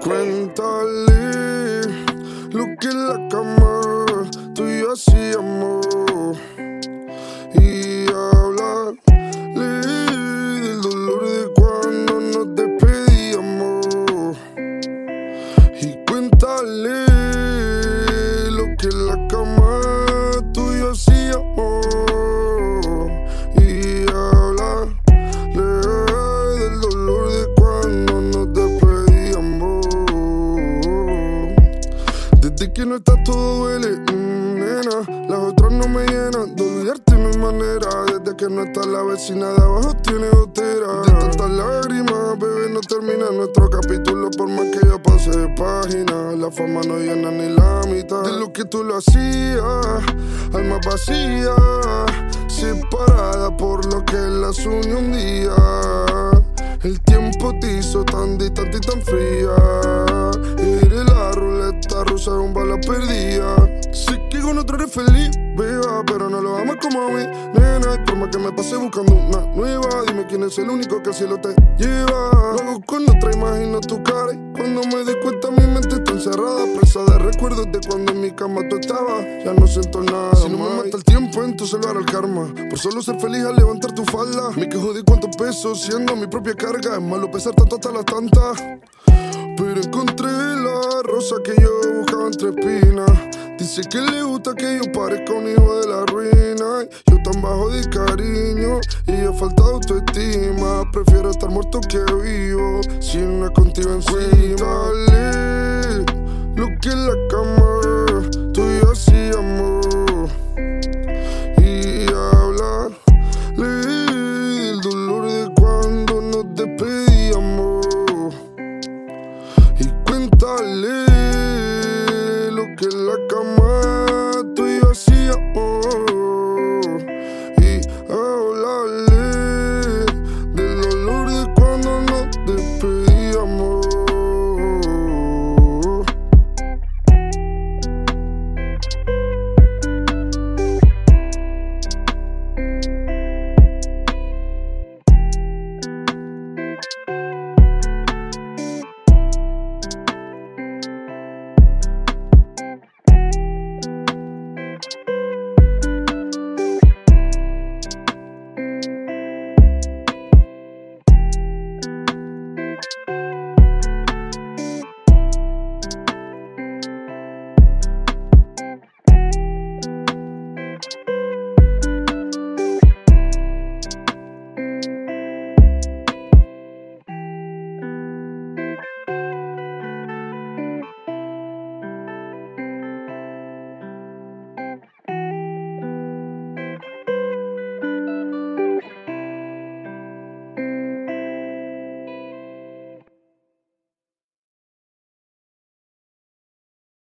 Cuéntale lo que en la cama tú y yo hacíamos y hablarle del dolor de cuando nos despedíamos. Y cuéntale lo que en la cama desde que no estás todo duele, mm, nena. Las otras no me llenan de olvidarte mi manera. Desde que no está la vecina de abajo tiene gotera. De tantas lágrimas, bebé, no termina nuestro capítulo. Por más que yo pase de página, la fama no llena ni la mitad de lo que tú lo hacías. Alma vacía, separada por lo que las unió un día. El tiempo te hizo tan distante y tan fría. Eres la ruleta rusa de un bala perdida. Sé que con otro eres feliz, viva, pero no lo amas como a mí, nena. Y por más que me pase buscando una nueva, dime quién es el único que al cielo te lleva. Luego con otra imagino tu cara. Recuerdos de cuando en mi cama tú estabas. Ya no siento nada. Si no me mata el tiempo, entonces lo hará el karma. Por solo ser feliz al levantar tu falda. Me quejo de cuánto peso, siendo mi propia carga. Es malo pesar tanto hasta las tantas. Pero encontré la rosa que yo buscaba entre espinas. Dice que le gusta que yo parezca un hijo de la ruina. Yo tan bajo de cariño y yo falta de autoestima. Prefiero estar muerto que vivo, si no es contigo encima. Dale, lo que en la cama tú y yo hacíamos. Y hablarle del dolor de cuando nos despedíamos. Y cuéntale lo que en la cama tú y yo hacíamos. Y